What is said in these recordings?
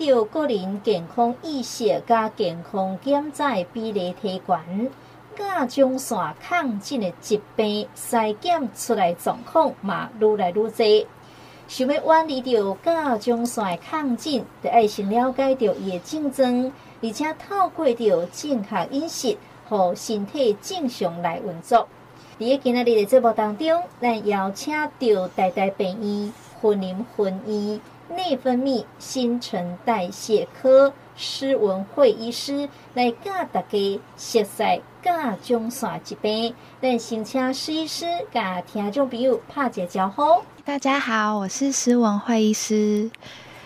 着个人健康意识加健康检查比例提悬，甲状腺亢进的疾病筛检出来状况嘛愈来愈济。想要远离到甲状腺亢进，得爱先了解到伊的症状，而且透过着正确饮食，和身体正常来运作。伫个今仔日的节目当中，咱邀请到台大病医云林分院内分泌新陈代谢科施文慧医师来教大家熟悉甲状腺疾病。咱先请施医师甲听众朋友拍一个招呼。大家好，我是施文慧医师。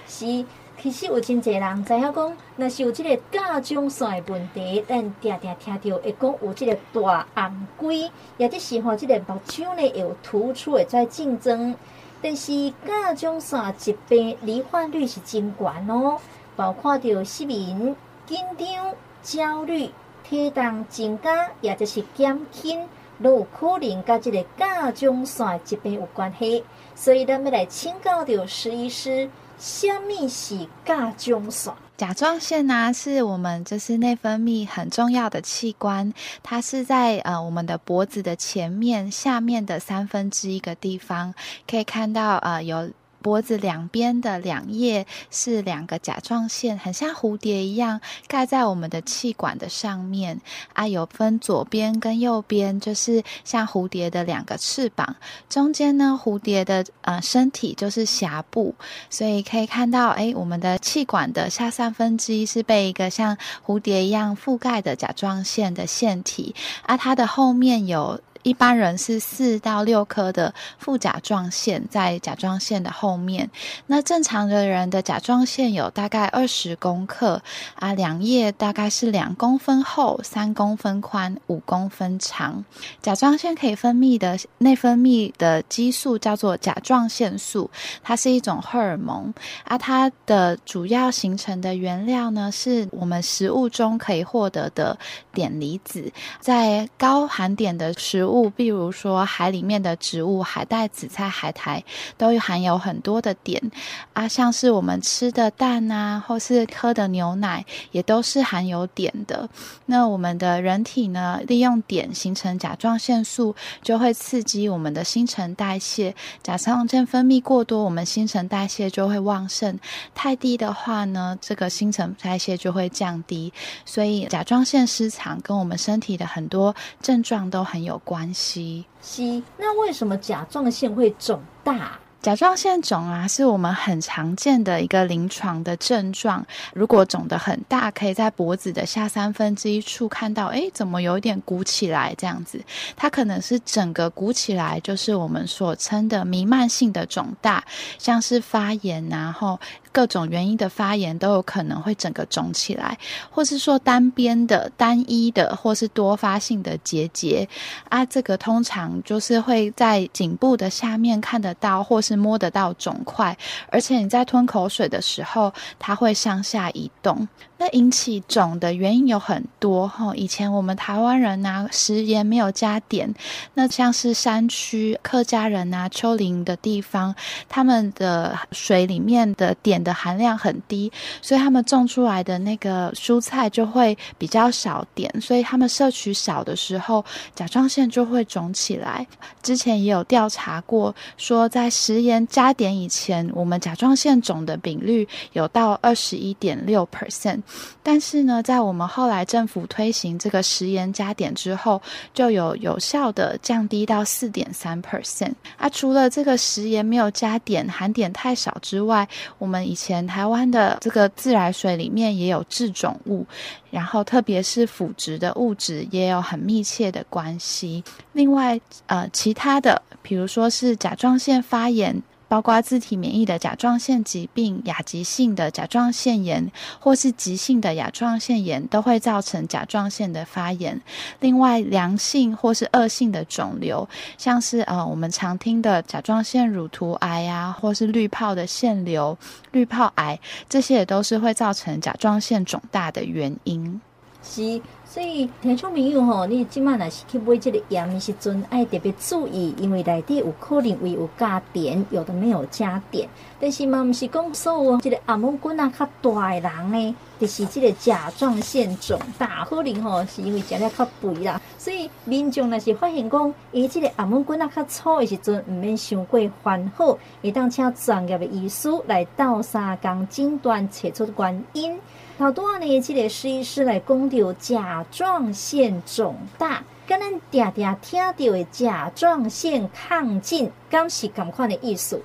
是，其实有真侪人知影讲，若是有这个甲状腺的问题，咱常常听到会讲有这个大红龟，也就是吼这个目睭呢有突出的在竞争。但是甲状腺疾病罹患率是真悬哦，包括着失眠、紧张、焦虑、体重增加，也就是减轻，都有可能跟这个甲状腺疾病有关系。所以，咱们来请教着施医师，什么是甲状腺？甲状腺呢，是我们就是内分泌很重要的器官，它是在呃我们的脖子的前面下面的三分之一个地方，可以看到呃有。脖子两边的两叶是两个甲状腺，很像蝴蝶一样盖在我们的气管的上面啊。有分左边跟右边，就是像蝴蝶的两个翅膀。中间呢，蝴蝶的呃身体就是峡部，所以可以看到，哎，我们的气管的下三分之一是被一个像蝴蝶一样覆盖的甲状腺的腺体啊。它的后面有。一般人是四到六颗的副甲状腺在甲状腺的后面，那正常的人的甲状腺有大概二十公克啊，两叶大概是两公分厚、三公分宽、五公分长。甲状腺可以分泌的内分泌的激素叫做甲状腺素，它是一种荷尔蒙啊，它的主要形成的原料呢是我们食物中可以获得的碘离子，在高含碘的食物。物，比如说海里面的植物，海带、紫菜、海苔，都含有很多的碘啊。像是我们吃的蛋啊，或是喝的牛奶，也都是含有碘的。那我们的人体呢，利用碘形成甲状腺素，就会刺激我们的新陈代谢。甲状腺分泌过多，我们新陈代谢就会旺盛；太低的话呢，这个新陈代谢就会降低。所以甲状腺失常跟我们身体的很多症状都很有关。关系是，那为什么甲状腺会肿大？甲状腺肿啊，是我们很常见的一个临床的症状。如果肿得很大，可以在脖子的下三分之一处看到，哎，怎么有点鼓起来这样子？它可能是整个鼓起来，就是我们所称的弥漫性的肿大，像是发炎，然后。各种原因的发炎都有可能会整个肿起来，或是说单边的、单一的，或是多发性的结节啊。这个通常就是会在颈部的下面看得到，或是摸得到肿块，而且你在吞口水的时候，它会向下移动。那引起肿的原因有很多哈。以前我们台湾人呐，食盐没有加碘，那像是山区客家人呐、丘陵的地方，他们的水里面的碘的含量很低，所以他们种出来的那个蔬菜就会比较少碘，所以他们摄取少的时候，甲状腺就会肿起来。之前也有调查过，说在食盐加碘以前，我们甲状腺肿的比率有到二十一点六 percent，但是呢，在我们后来政府推行这个食盐加碘之后，就有有效的降低到四点三 percent。啊，除了这个食盐没有加碘，含碘太少之外，我们以前台湾的这个自来水里面也有致肿物，然后特别是腐殖的物质也有很密切的关系。另外，呃，其他的，比如说是甲状腺发炎。包括自体免疫的甲状腺疾病、亚急性的甲状腺炎，或是急性的甲状腺炎，都会造成甲状腺的发炎。另外，良性或是恶性的肿瘤，像是呃我们常听的甲状腺乳突癌啊，或是滤泡的腺瘤、滤泡癌，这些也都是会造成甲状腺肿大的原因。是。所以听众朋友吼，你即满若是去买这个盐的时阵，爱特别注意，因为内底有可能会有加碘，有的没有加碘。但是嘛，毋是讲所有即个阿母菌啊较大的人呢，就是这个甲状腺肿大，可能吼是因为食了较肥啦。所以民众若是发现讲，伊这个阿母菌啊较粗的时阵，毋免伤过烦恼，会当请专业的医师来倒三工诊断，找出原因。老多呢，这个施医师来讲到甲状腺肿大，跟咱常常听到的甲状腺亢进，敢是同款的意思。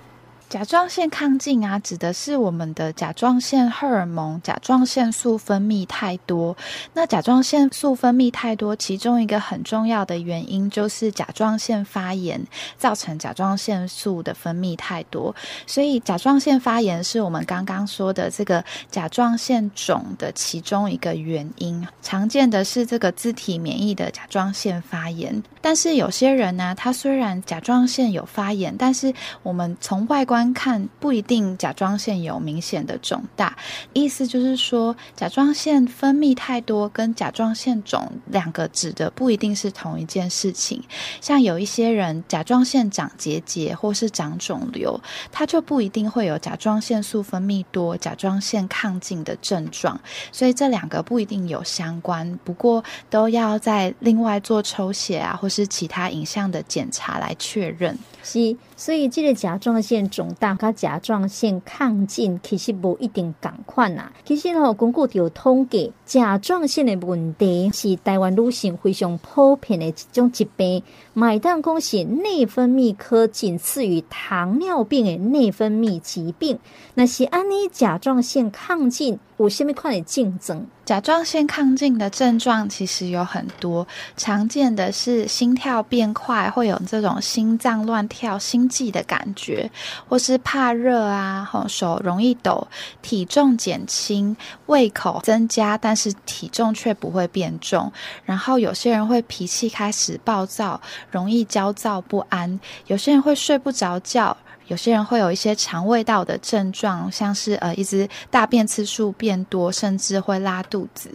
甲状腺亢进啊，指的是我们的甲状腺荷尔蒙、甲状腺素分泌太多。那甲状腺素分泌太多，其中一个很重要的原因就是甲状腺发炎，造成甲状腺素的分泌太多。所以甲状腺发炎是我们刚刚说的这个甲状腺肿的其中一个原因。常见的是这个自体免疫的甲状腺发炎。但是有些人呢，他虽然甲状腺有发炎，但是我们从外观观看不一定甲状腺有明显的肿大，意思就是说甲状腺分泌太多跟甲状腺肿两个指的不一定是同一件事情。像有一些人甲状腺长结节或是长肿瘤，他就不一定会有甲状腺素分泌多、甲状腺亢进的症状，所以这两个不一定有相关。不过都要在另外做抽血啊，或是其他影像的检查来确认。是，所以这个甲状腺肿大跟甲状腺亢进其实无一定共款呐。其实吼，根据有统计，甲状腺的问题是台湾女性非常普遍的一种疾病。麦当讲是内分泌科仅次于糖尿病的内分泌疾病。那是安尼甲状腺亢进有虾米款的症状？甲状腺亢进的症状其实有很多，常见的是心跳变快，会有这种心脏乱跳、心悸的感觉，或是怕热啊，手容易抖，体重减轻，胃口增加，但是体重却不会变重。然后有些人会脾气开始暴躁，容易焦躁不安，有些人会睡不着觉。有些人会有一些肠胃道的症状，像是呃，一直大便次数变多，甚至会拉肚子。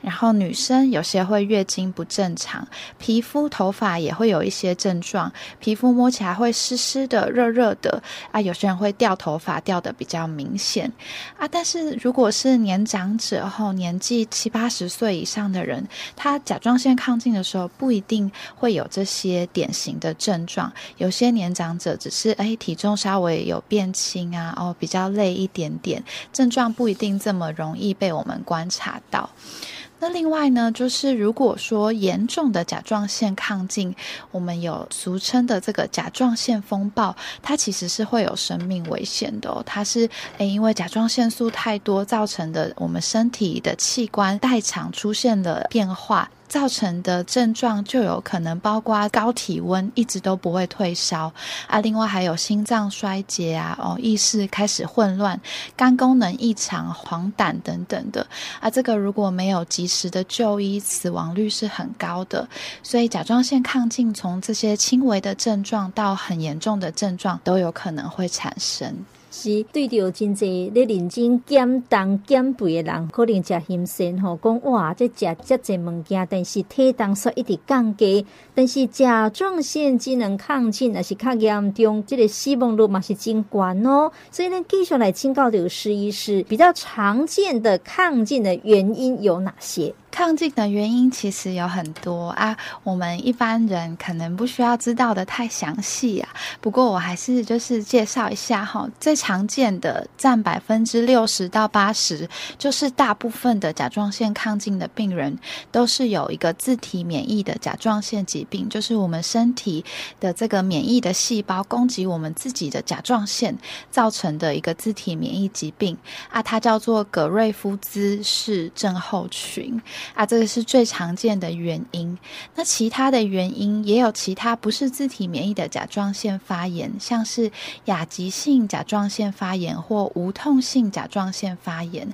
然后女生有些会月经不正常，皮肤、头发也会有一些症状，皮肤摸起来会湿湿的、热热的啊。有些人会掉头发，掉得比较明显啊。但是如果是年长者后，年纪七八十岁以上的人，他甲状腺亢进的时候，不一定会有这些典型的症状。有些年长者只是哎，体重。稍微有变轻啊，哦，比较累一点点，症状不一定这么容易被我们观察到。那另外呢，就是如果说严重的甲状腺亢进，我们有俗称的这个甲状腺风暴，它其实是会有生命危险的哦。它是诶，因为甲状腺素太多造成的，我们身体的器官代偿出现了变化。造成的症状就有可能包括高体温一直都不会退烧啊，另外还有心脏衰竭啊，哦，意识开始混乱，肝功能异常，黄疸等等的啊，这个如果没有及时的就医，死亡率是很高的。所以甲状腺亢进从这些轻微的症状到很严重的症状都有可能会产生。是对着真济咧认真减重减肥的人，可能食咸鲜吼，讲哇，这食遮济物件，但是体重却一直降低，但是甲状腺机能亢进也是较严重，这个死亡率嘛是真高哦。所以呢，继续来请教刘师医师，比较常见的亢进的原因有哪些？抗进的原因其实有很多啊，我们一般人可能不需要知道的太详细啊。不过我还是就是介绍一下哈，最常见的占百分之六十到八十，就是大部分的甲状腺亢进的病人都是有一个自体免疫的甲状腺疾病，就是我们身体的这个免疫的细胞攻击我们自己的甲状腺造成的一个自体免疫疾病啊，它叫做葛瑞夫兹氏症候群。啊，这个是最常见的原因。那其他的原因也有其他不是自体免疫的甲状腺发炎，像是亚急性甲状腺发炎或无痛性甲状腺发炎。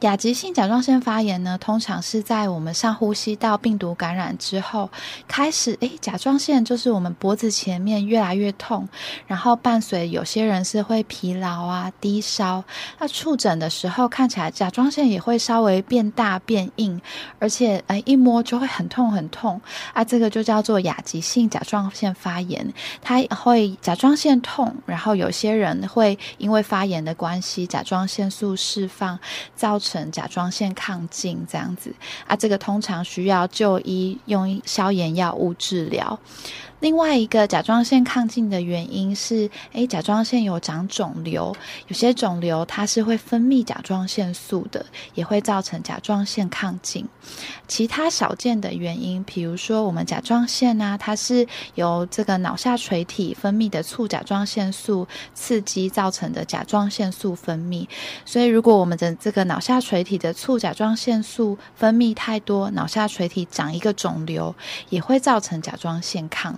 亚急性甲状腺发炎呢，通常是在我们上呼吸道病毒感染之后开始，诶，甲状腺就是我们脖子前面越来越痛，然后伴随有些人是会疲劳啊、低烧。那触诊的时候看起来甲状腺也会稍微变大变硬。而且哎一摸就会很痛很痛。啊，这个就叫做亚急性甲状腺发炎，它会甲状腺痛，然后有些人会因为发炎的关系，甲状腺素释放造成甲状腺亢进这样子。啊，这个通常需要就医用消炎药物治疗。另外一个甲状腺亢进的原因是，诶，甲状腺有长肿瘤，有些肿瘤它是会分泌甲状腺素的，也会造成甲状腺亢进。其他少见的原因，比如说我们甲状腺啊，它是由这个脑下垂体分泌的促甲状腺素刺激造成的甲状腺素分泌，所以如果我们的这个脑下垂体的促甲状腺素分泌太多，脑下垂体长一个肿瘤，也会造成甲状腺亢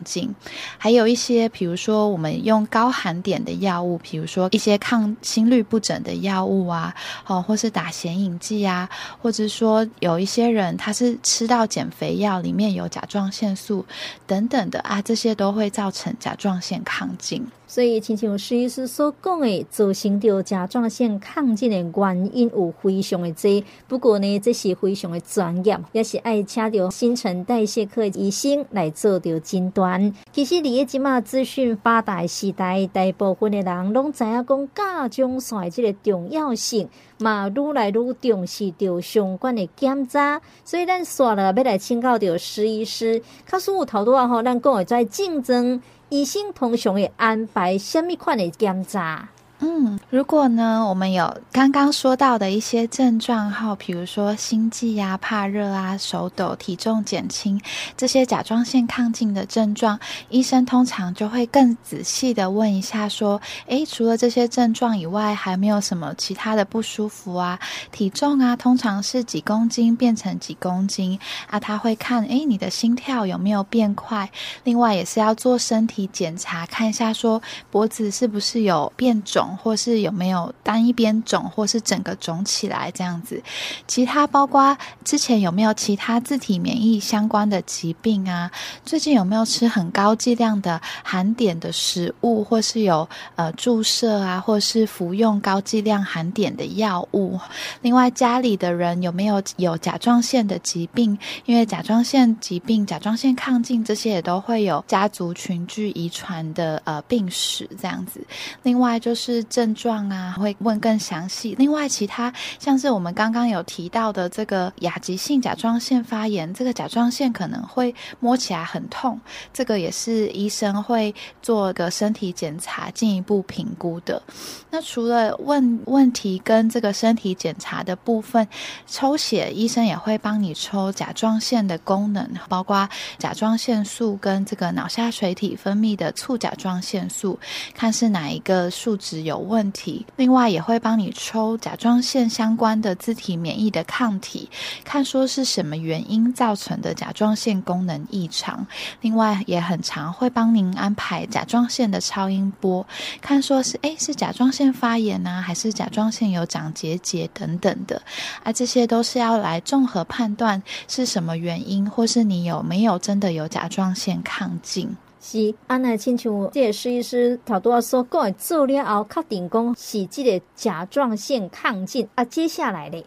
还有一些，比如说我们用高含碘的药物，比如说一些抗心律不整的药物啊，哦，或是打显影剂啊，或者说有一些人他是吃到减肥药，里面有甲状腺素等等的啊，这些都会造成甲状腺亢进。所以，亲像施医师所讲的，造成着甲状腺亢进的原因有非常的多。不过呢，这是非常的专业，也是爱请着新陈代谢科医生来做着诊断。其实，你个即马资讯发达时代，大部分的人拢知影讲甲状腺这个重要性，嘛愈来愈重视着相关的检查。所以，咱刷了要来请教着施医师，卡数头多啊吼，咱讲的在竞争。医生通常会安排什么款的检查？嗯，如果呢，我们有刚刚说到的一些症状后，比如说心悸、啊、怕热啊、手抖、体重减轻这些甲状腺亢进的症状，医生通常就会更仔细的问一下，说，诶，除了这些症状以外，还没有什么其他的不舒服啊？体重啊，通常是几公斤变成几公斤啊？他会看，诶，你的心跳有没有变快？另外也是要做身体检查，看一下说脖子是不是有变肿。或是有没有单一边肿，或是整个肿起来这样子？其他包括之前有没有其他自体免疫相关的疾病啊？最近有没有吃很高剂量的含碘的食物，或是有呃注射啊，或是服用高剂量含碘的药物？另外家里的人有没有有甲状腺的疾病？因为甲状腺疾病、甲状腺亢进这些也都会有家族群聚遗传的呃病史这样子。另外就是。症状状啊，会问更详细。另外，其他像是我们刚刚有提到的这个亚急性甲状腺发炎，这个甲状腺可能会摸起来很痛，这个也是医生会做个身体检查，进一步评估的。那除了问问题跟这个身体检查的部分，抽血医生也会帮你抽甲状腺的功能，包括甲状腺素跟这个脑下垂体分泌的促甲状腺素，看是哪一个数值有问题，另外也会帮你抽甲状腺相关的自体免疫的抗体，看说是什么原因造成的甲状腺功能异常。另外也很常会帮您安排甲状腺的超音波，看说是诶是甲状腺发炎啊，还是甲状腺有长结节等等的，啊这些都是要来综合判断是什么原因，或是你有没有真的有甲状腺亢进。是，安尼亲像即个施医师头拄仔所讲诶，做了后确定讲是即个甲状腺亢进啊，接下来咧。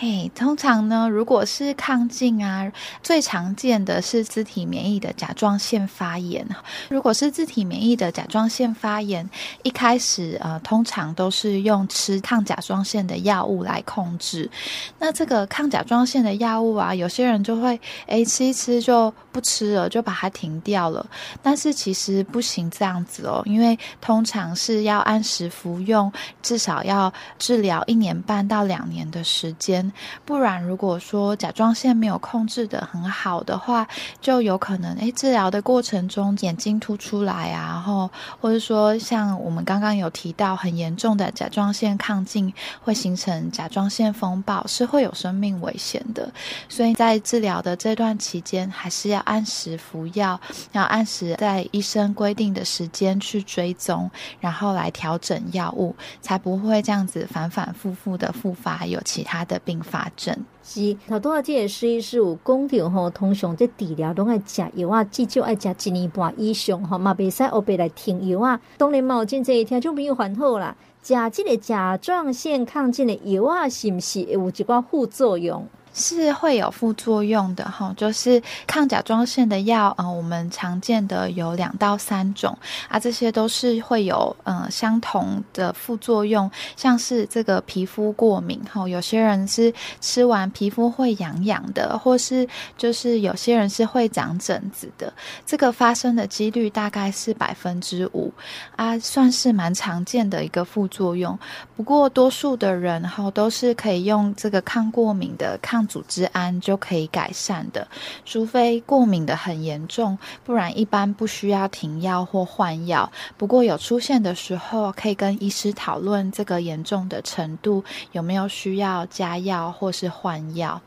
嘿，通常呢，如果是抗进啊，最常见的是自体免疫的甲状腺发炎。如果是自体免疫的甲状腺发炎，一开始呃，通常都是用吃抗甲状腺的药物来控制。那这个抗甲状腺的药物啊，有些人就会诶吃一吃就不吃了，就把它停掉了。但是其实不行这样子哦，因为通常是要按时服用，至少要治疗一年半到两年的时间。不然，如果说甲状腺没有控制得很好的话，就有可能诶，治疗的过程中眼睛凸出来啊，然后或者说像我们刚刚有提到很严重的甲状腺亢进，会形成甲状腺风暴，是会有生命危险的。所以在治疗的这段期间，还是要按时服药，要按时在医生规定的时间去追踪，然后来调整药物，才不会这样子反反复复的复发，有其他的并发症是，头拄仔这个施医师有讲到吼，通常这治疗拢爱食药啊，至少爱食一年半以上吼，嘛袂使后边来停药啊。当然嘛有真济听众朋友烦恼啦，食这个甲状腺亢进的药啊，是不是会有一寡副作用？是会有副作用的哈，就是抗甲状腺的药，嗯、呃，我们常见的有两到三种啊，这些都是会有嗯、呃、相同的副作用，像是这个皮肤过敏哈，有些人是吃完皮肤会痒痒的，或是就是有些人是会长疹子的，这个发生的几率大概是百分之五啊，算是蛮常见的一个副作用。不过多数的人哈都是可以用这个抗过敏的抗组织胺就可以改善的，除非过敏的很严重，不然一般不需要停药或换药。不过有出现的时候，可以跟医师讨论这个严重的程度，有没有需要加药或是换药。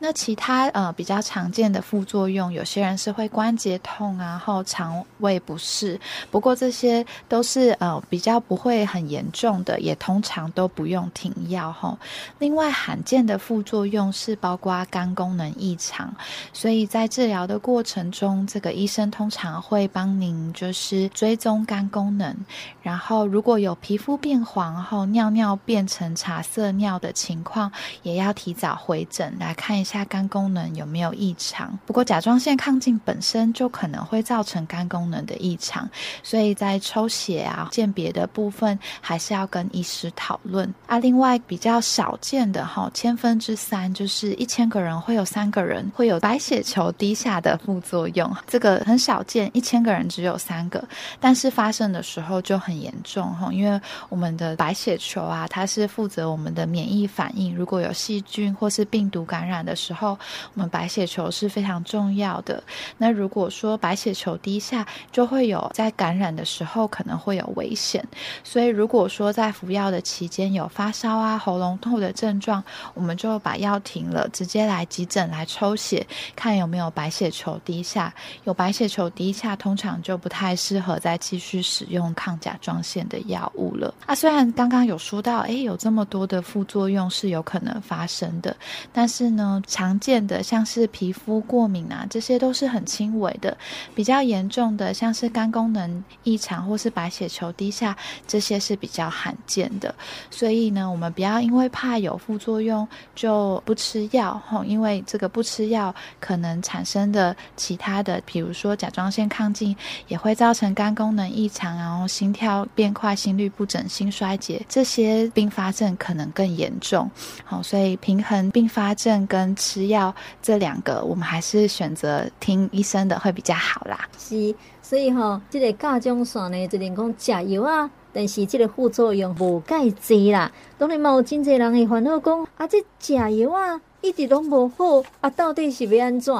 那其他呃比较常见的副作用，有些人是会关节痛啊，后肠胃不适。不过这些都是呃比较不会很严重的，也通常都不用停药哈。另外罕见的副作用是包括肝功能异常，所以在治疗的过程中，这个医生通常会帮您就是追踪肝功能，然后如果有皮肤变黄后尿尿变成茶色尿的情况，也要提早回诊来看一下肝功能有没有异常。不过甲状腺亢进本身就可能会造成肝功能的异常，所以在抽血啊鉴别的部分还是要跟医师讨论啊。另外比较少见的哈，千分之三就是一千个人会有三个人会有白血球低下的副作用，这个很少见，一千个人只有三个，但是发生的时候就很严重哈，因为我们的白血球啊，它是负责我们的免疫反应，如果有细菌或是病毒感染的时候，我们白血球是非常重要的。那如果说白血球低下，就会有在感染的时候可能会有危险。所以如果说在服药的期间有发烧啊、喉咙痛的症状，我们就把药停了，直接来急诊来抽血，看有没有白血球低下。有白血球低下，通常就不太适合再继续使用抗甲状腺的药物了。啊，虽然刚刚有说到，哎，有这么多的副作用是有可能发生的，但是呢，常见的像是皮肤过敏啊，这些都是很轻微的。比较严重的，像是肝功能异常或是白血球低下，这些是比较罕见的。所以呢，我们不要因为怕有副作用就不吃药，吼，因为这个不吃药可能产生的其他的，比如说甲状腺亢进，也会造成肝功能异常，然后心跳变快、心律不整、心衰竭这些并发症可能更严重。好，所以平衡并发症跟吃药这两个，我们还是选择听医生的会比较好啦。是，所以吼、哦，这个甲状腺呢，只能讲吃药啊。但是这个副作用无介济啦，当然嘛有真济人会烦恼讲，啊，这食药啊一直拢无好，啊，到底是要安怎？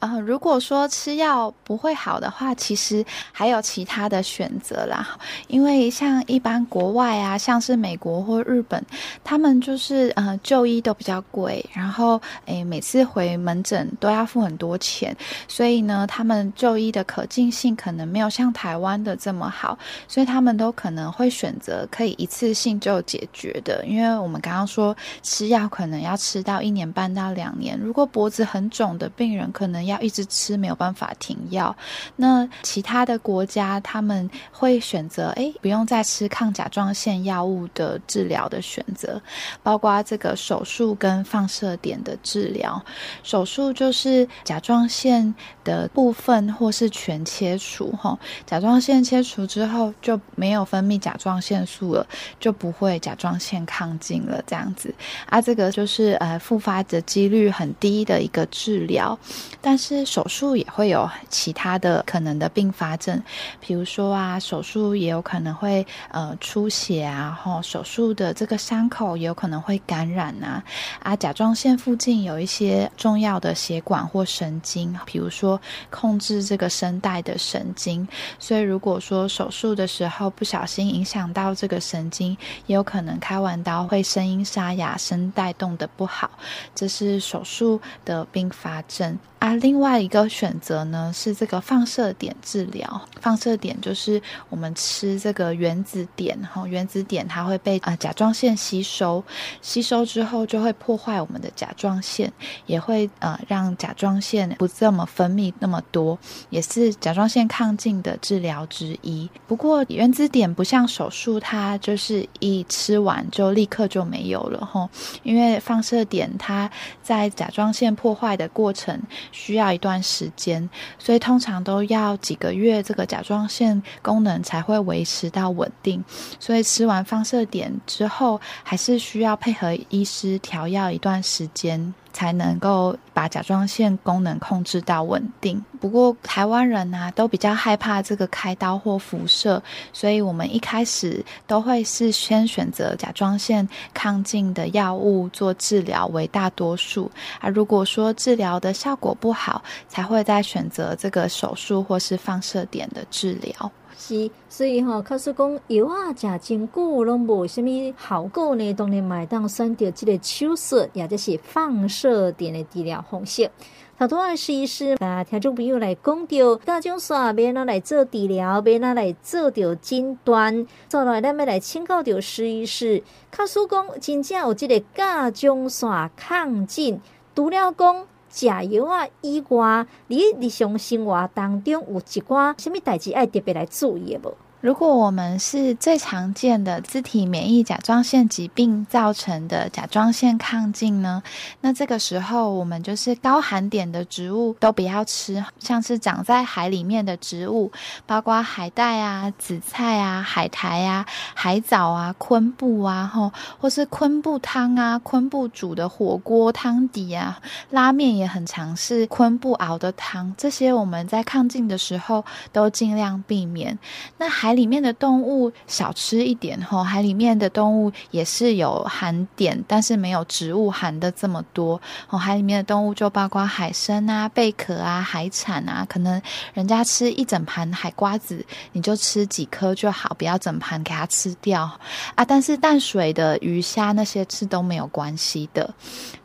啊、呃，如果说吃药不会好的话，其实还有其他的选择啦。因为像一般国外啊，像是美国或日本，他们就是呃就医都比较贵，然后诶每次回门诊都要付很多钱，所以呢，他们就医的可进性可能没有像台湾的这么好，所以他们都可能会选择可以一次性就解决的。因为我们刚刚说吃药可能要吃到一年半到两年，如果脖子很肿的病人可能。要一直吃没有办法停药，那其他的国家他们会选择诶，不用再吃抗甲状腺药物的治疗的选择，包括这个手术跟放射点的治疗。手术就是甲状腺的部分或是全切除，哈，甲状腺切除之后就没有分泌甲状腺素了，就不会甲状腺亢进了，这样子。啊，这个就是呃复发的几率很低的一个治疗，但是手术也会有其他的可能的并发症，比如说啊，手术也有可能会呃出血啊，然后手术的这个伤口也有可能会感染啊，啊，甲状腺附近有一些重要的血管或神经，比如说控制这个声带的神经，所以如果说手术的时候不小心影响到这个神经，也有可能开完刀会声音沙哑，声带动得不好，这是手术的并发症。啊，另外一个选择呢是这个放射碘治疗。放射碘就是我们吃这个原子碘，哈，原子碘它会被呃甲状腺吸收，吸收之后就会破坏我们的甲状腺，也会呃让甲状腺不这么分泌那么多，也是甲状腺亢进的治疗之一。不过原子碘不像手术，它就是一吃完就立刻就没有了，哈，因为放射碘它在甲状腺破坏的过程。需要一段时间，所以通常都要几个月，这个甲状腺功能才会维持到稳定。所以吃完放射碘之后，还是需要配合医师调药一段时间。才能够把甲状腺功能控制到稳定。不过台湾人呢、啊，都比较害怕这个开刀或辐射，所以我们一开始都会是先选择甲状腺亢进的药物做治疗为大多数啊。如果说治疗的效果不好，才会再选择这个手术或是放射点的治疗。是，所以吼，假使讲药啊，食真久拢无什么效果呢？当然买当选择这个手术，也就是放射碘的治疗方式。头拄仔是医师啊，听众朋友来讲到，甲状腺要哪来做治疗，要哪来做着诊断，再来咱要来请教着施医师。假使讲真正有这个甲状腺亢进，除了讲。食药啊以外，你日常生活当中有一寡什物代志爱特别来注意的无？如果我们是最常见的自体免疫甲状腺疾病造成的甲状腺亢进呢，那这个时候我们就是高含碘的植物都不要吃，像是长在海里面的植物，包括海带啊、紫菜啊、海苔啊、海藻啊、昆布啊，吼，或是昆布汤啊、昆布煮的火锅汤底啊，拉面也很常是昆布熬的汤，这些我们在亢进的时候都尽量避免。那海海里面的动物少吃一点吼，海里面的动物也是有含碘，但是没有植物含的这么多。哦，海里面的动物就包括海参啊、贝壳啊、海产啊，可能人家吃一整盘海瓜子，你就吃几颗就好，不要整盘给它吃掉啊。但是淡水的鱼虾那些吃都没有关系的。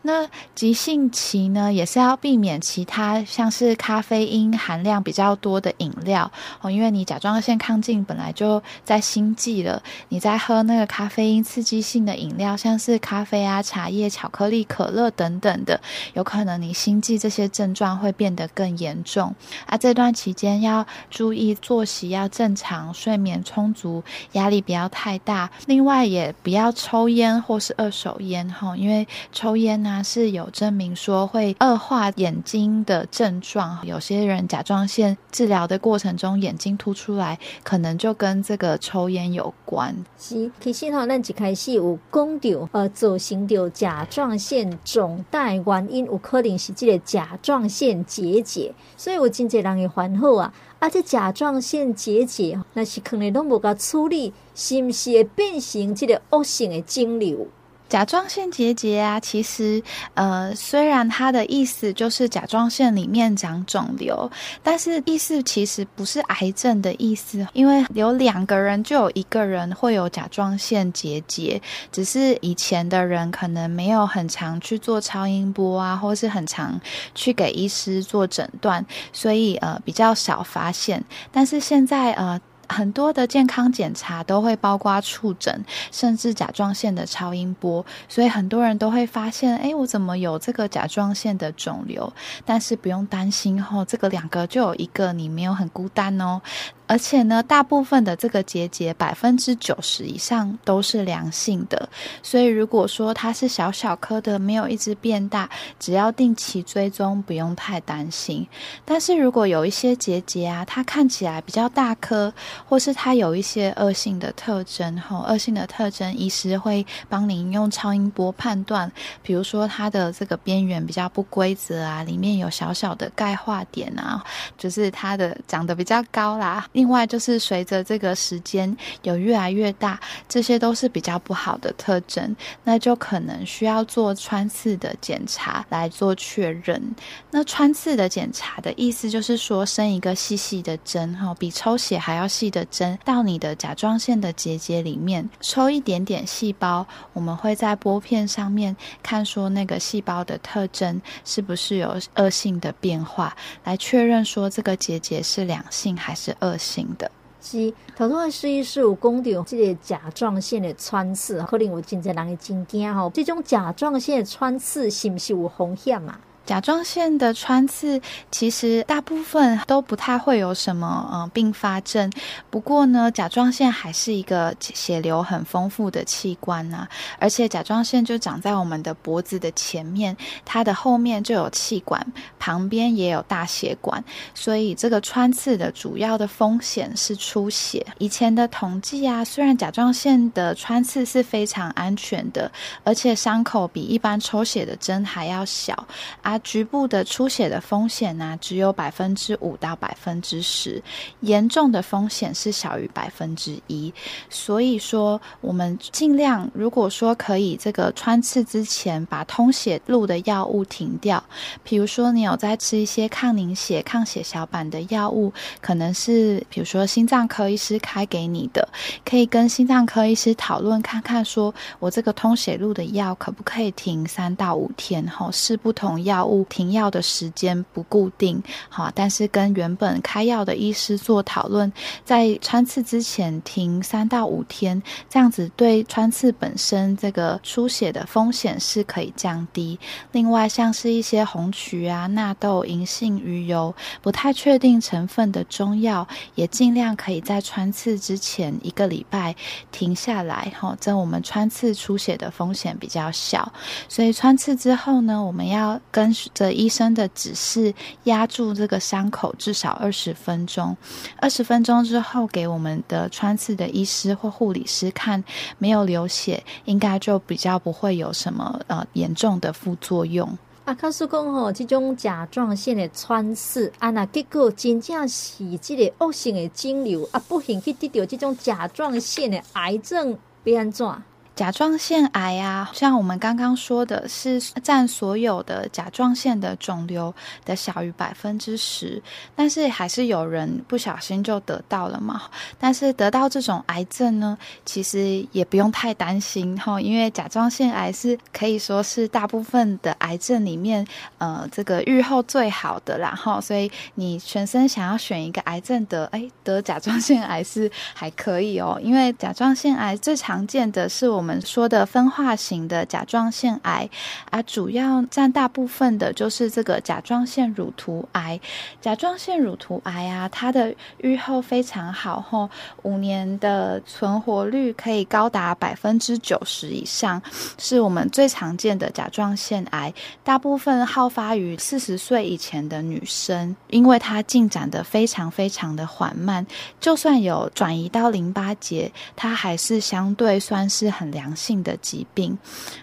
那急性期呢，也是要避免其他像是咖啡因含量比较多的饮料哦，因为你甲状腺亢进。本本来就在心悸了，你在喝那个咖啡因刺激性的饮料，像是咖啡啊、茶叶、巧克力、可乐等等的，有可能你心悸这些症状会变得更严重。啊，这段期间要注意作息要正常，睡眠充足，压力不要太大。另外也不要抽烟或是二手烟哈，因为抽烟呢、是有证明说会恶化眼睛的症状。有些人甲状腺治疗的过程中眼睛凸出来，可能。就跟这个抽烟有关。是，其实哈，咱一开始有讲到，呃，造成到甲状腺肿大原因，有可能是这个甲状腺结节，所以有真侪人会烦恼啊。啊，这甲状腺结节，那是可能拢无甲处理，是不是会变成这个恶性的肿瘤？甲状腺结节啊，其实呃，虽然它的意思就是甲状腺里面长肿瘤，但是意思其实不是癌症的意思，因为有两个人就有一个人会有甲状腺结节，只是以前的人可能没有很常去做超音波啊，或是很常去给医师做诊断，所以呃比较少发现，但是现在呃。很多的健康检查都会包括触诊，甚至甲状腺的超音波，所以很多人都会发现，哎，我怎么有这个甲状腺的肿瘤？但是不用担心哦，这个两个就有一个，你没有很孤单哦。而且呢，大部分的这个结节，百分之九十以上都是良性的。所以如果说它是小小颗的，没有一直变大，只要定期追踪，不用太担心。但是如果有一些结节啊，它看起来比较大颗，或是它有一些恶性的特征，吼，恶性的特征，医师会帮您用超音波判断。比如说它的这个边缘比较不规则啊，里面有小小的钙化点啊，就是它的长得比较高啦。另外就是随着这个时间有越来越大，这些都是比较不好的特征，那就可能需要做穿刺的检查来做确认。那穿刺的检查的意思就是说，伸一个细细的针，哈，比抽血还要细的针，到你的甲状腺的结节里面，抽一点点细胞，我们会在玻片上面看说那个细胞的特征是不是有恶性的变化，来确认说这个结节是良性还是恶性的。是，头头的施医师有讲到这个甲状腺的穿刺，可能有真侪人会真惊吼，这种甲状腺的穿刺是不是有风险啊？甲状腺的穿刺其实大部分都不太会有什么嗯并发症，不过呢，甲状腺还是一个血流很丰富的器官呐、啊，而且甲状腺就长在我们的脖子的前面，它的后面就有气管，旁边也有大血管，所以这个穿刺的主要的风险是出血。以前的统计啊，虽然甲状腺的穿刺是非常安全的，而且伤口比一般抽血的针还要小啊。局部的出血的风险呢、只有百分之五到百分之十，严重的风险是小于百分之一。所以说，我们尽量，如果说可以，这个穿刺之前把通血路的药物停掉，比如说你有在吃一些抗凝血、抗血小板的药物，可能是比如说心脏科医师开给你的，可以跟心脏科医师讨论看看，说我这个通血路的药可不可以停三到五天？吼，是不同药。物停药的时间不固定，好，但是跟原本开药的医师做讨论，在穿刺之前停三到五天，这样子对穿刺本身这个出血的风险是可以降低。另外，像是一些红曲啊、纳豆、银杏、鱼油，不太确定成分的中药，也尽量可以在穿刺之前一个礼拜停下来，哈，这我们穿刺出血的风险比较小。所以穿刺之后呢，我们要跟着医生的指示压住这个伤口至少二十分钟，二十分钟之后给我们的穿刺的医师或护理师看，没有流血，应该就比较不会有什么呃严重的副作用。啊，告诉讲吼，这种甲状腺的穿刺，啊，那结果真正是这个恶性的肿瘤，啊，不幸去得到这种甲状腺的癌症，变安怎？甲状腺癌啊，像我们刚刚说的是占所有的甲状腺的肿瘤的小于百分之十，但是还是有人不小心就得到了嘛。但是得到这种癌症呢，其实也不用太担心哈，因为甲状腺癌是可以说是大部分的癌症里面，呃，这个预后最好的啦哈。所以你全身想要选一个癌症得，哎，得甲状腺癌是还可以哦，因为甲状腺癌最常见的是我我们说的分化型的甲状腺癌啊，主要占大部分的就是这个甲状腺乳突癌。甲状腺乳突癌啊，它的预后非常好，吼，五年的存活率可以高达百分之九十以上，是我们最常见的甲状腺癌。大部分好发于四十岁以前的女生，因为它进展得非常非常的缓慢，就算有转移到淋巴结，它还是相对算是很。良性的疾病，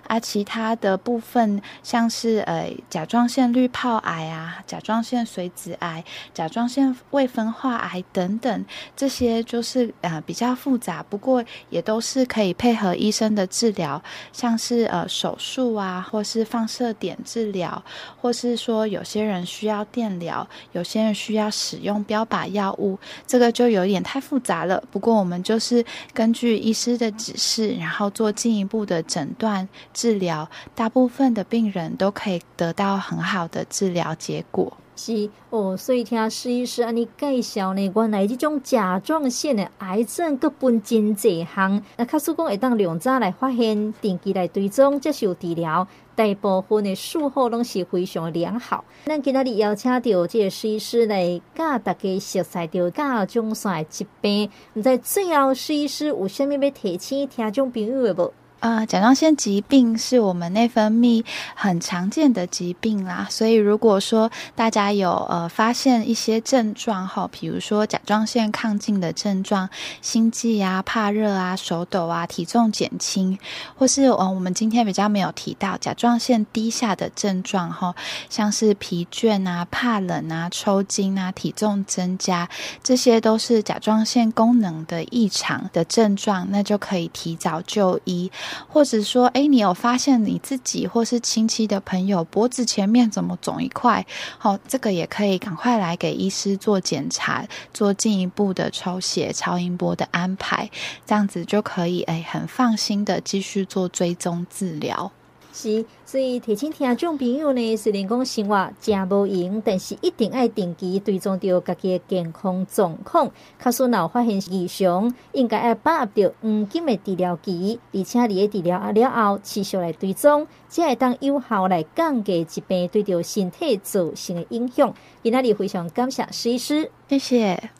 啊、其他的部分像是呃甲状腺滤泡癌啊、甲状腺髓子癌、甲状腺未分化癌等等，这些就是呃比较复杂，不过也都是可以配合医生的治疗，像是呃手术啊，或是放射点治疗，或是说有些人需要电疗，有些人需要使用标靶药物，这个就有点太复杂了。不过我们就是根据医师的指示，然后。做进一步的诊断治疗，大部分的病人都可以得到很好的治疗结果。是哦，所以听施医师安尼介绍呢，原来这种甲状腺的癌症各分真侪项，那卡叔讲会当两早来发现，定期来追踪接受治疗，大部分的术后拢是非常良好。咱今仔日邀请到这个施医师来教大家熟悉到甲状腺疾病，毋知最后施医师有啥物要提醒听众朋友的无？呃，甲状腺疾病是我们内分泌很常见的疾病啦，所以如果说大家有呃发现一些症状哈，比如说甲状腺亢进的症状，心悸啊、怕热啊、手抖啊、体重减轻，或是呃我们今天比较没有提到甲状腺低下的症状哈，像是疲倦啊、怕冷啊、抽筋啊、体重增加，这些都是甲状腺功能的异常的症状，那就可以提早就医。或者说，哎，你有发现你自己或是亲戚的朋友脖子前面怎么肿一块？好，这个也可以赶快来给医师做检查，做进一步的抽血、超音波的安排，这样子就可以哎很放心的继续做追踪治疗。是，所以提醒听众朋友呢，虽然讲生活真无闲，但是一定要定期追踪着家己的健康状况。假使若发现异常，应该要把握着黄金的治疗期，而且你的治疗了后持续来追踪，才会当有效来降低疾病对着身体造成的影响。今天非常感谢施医师，谢谢。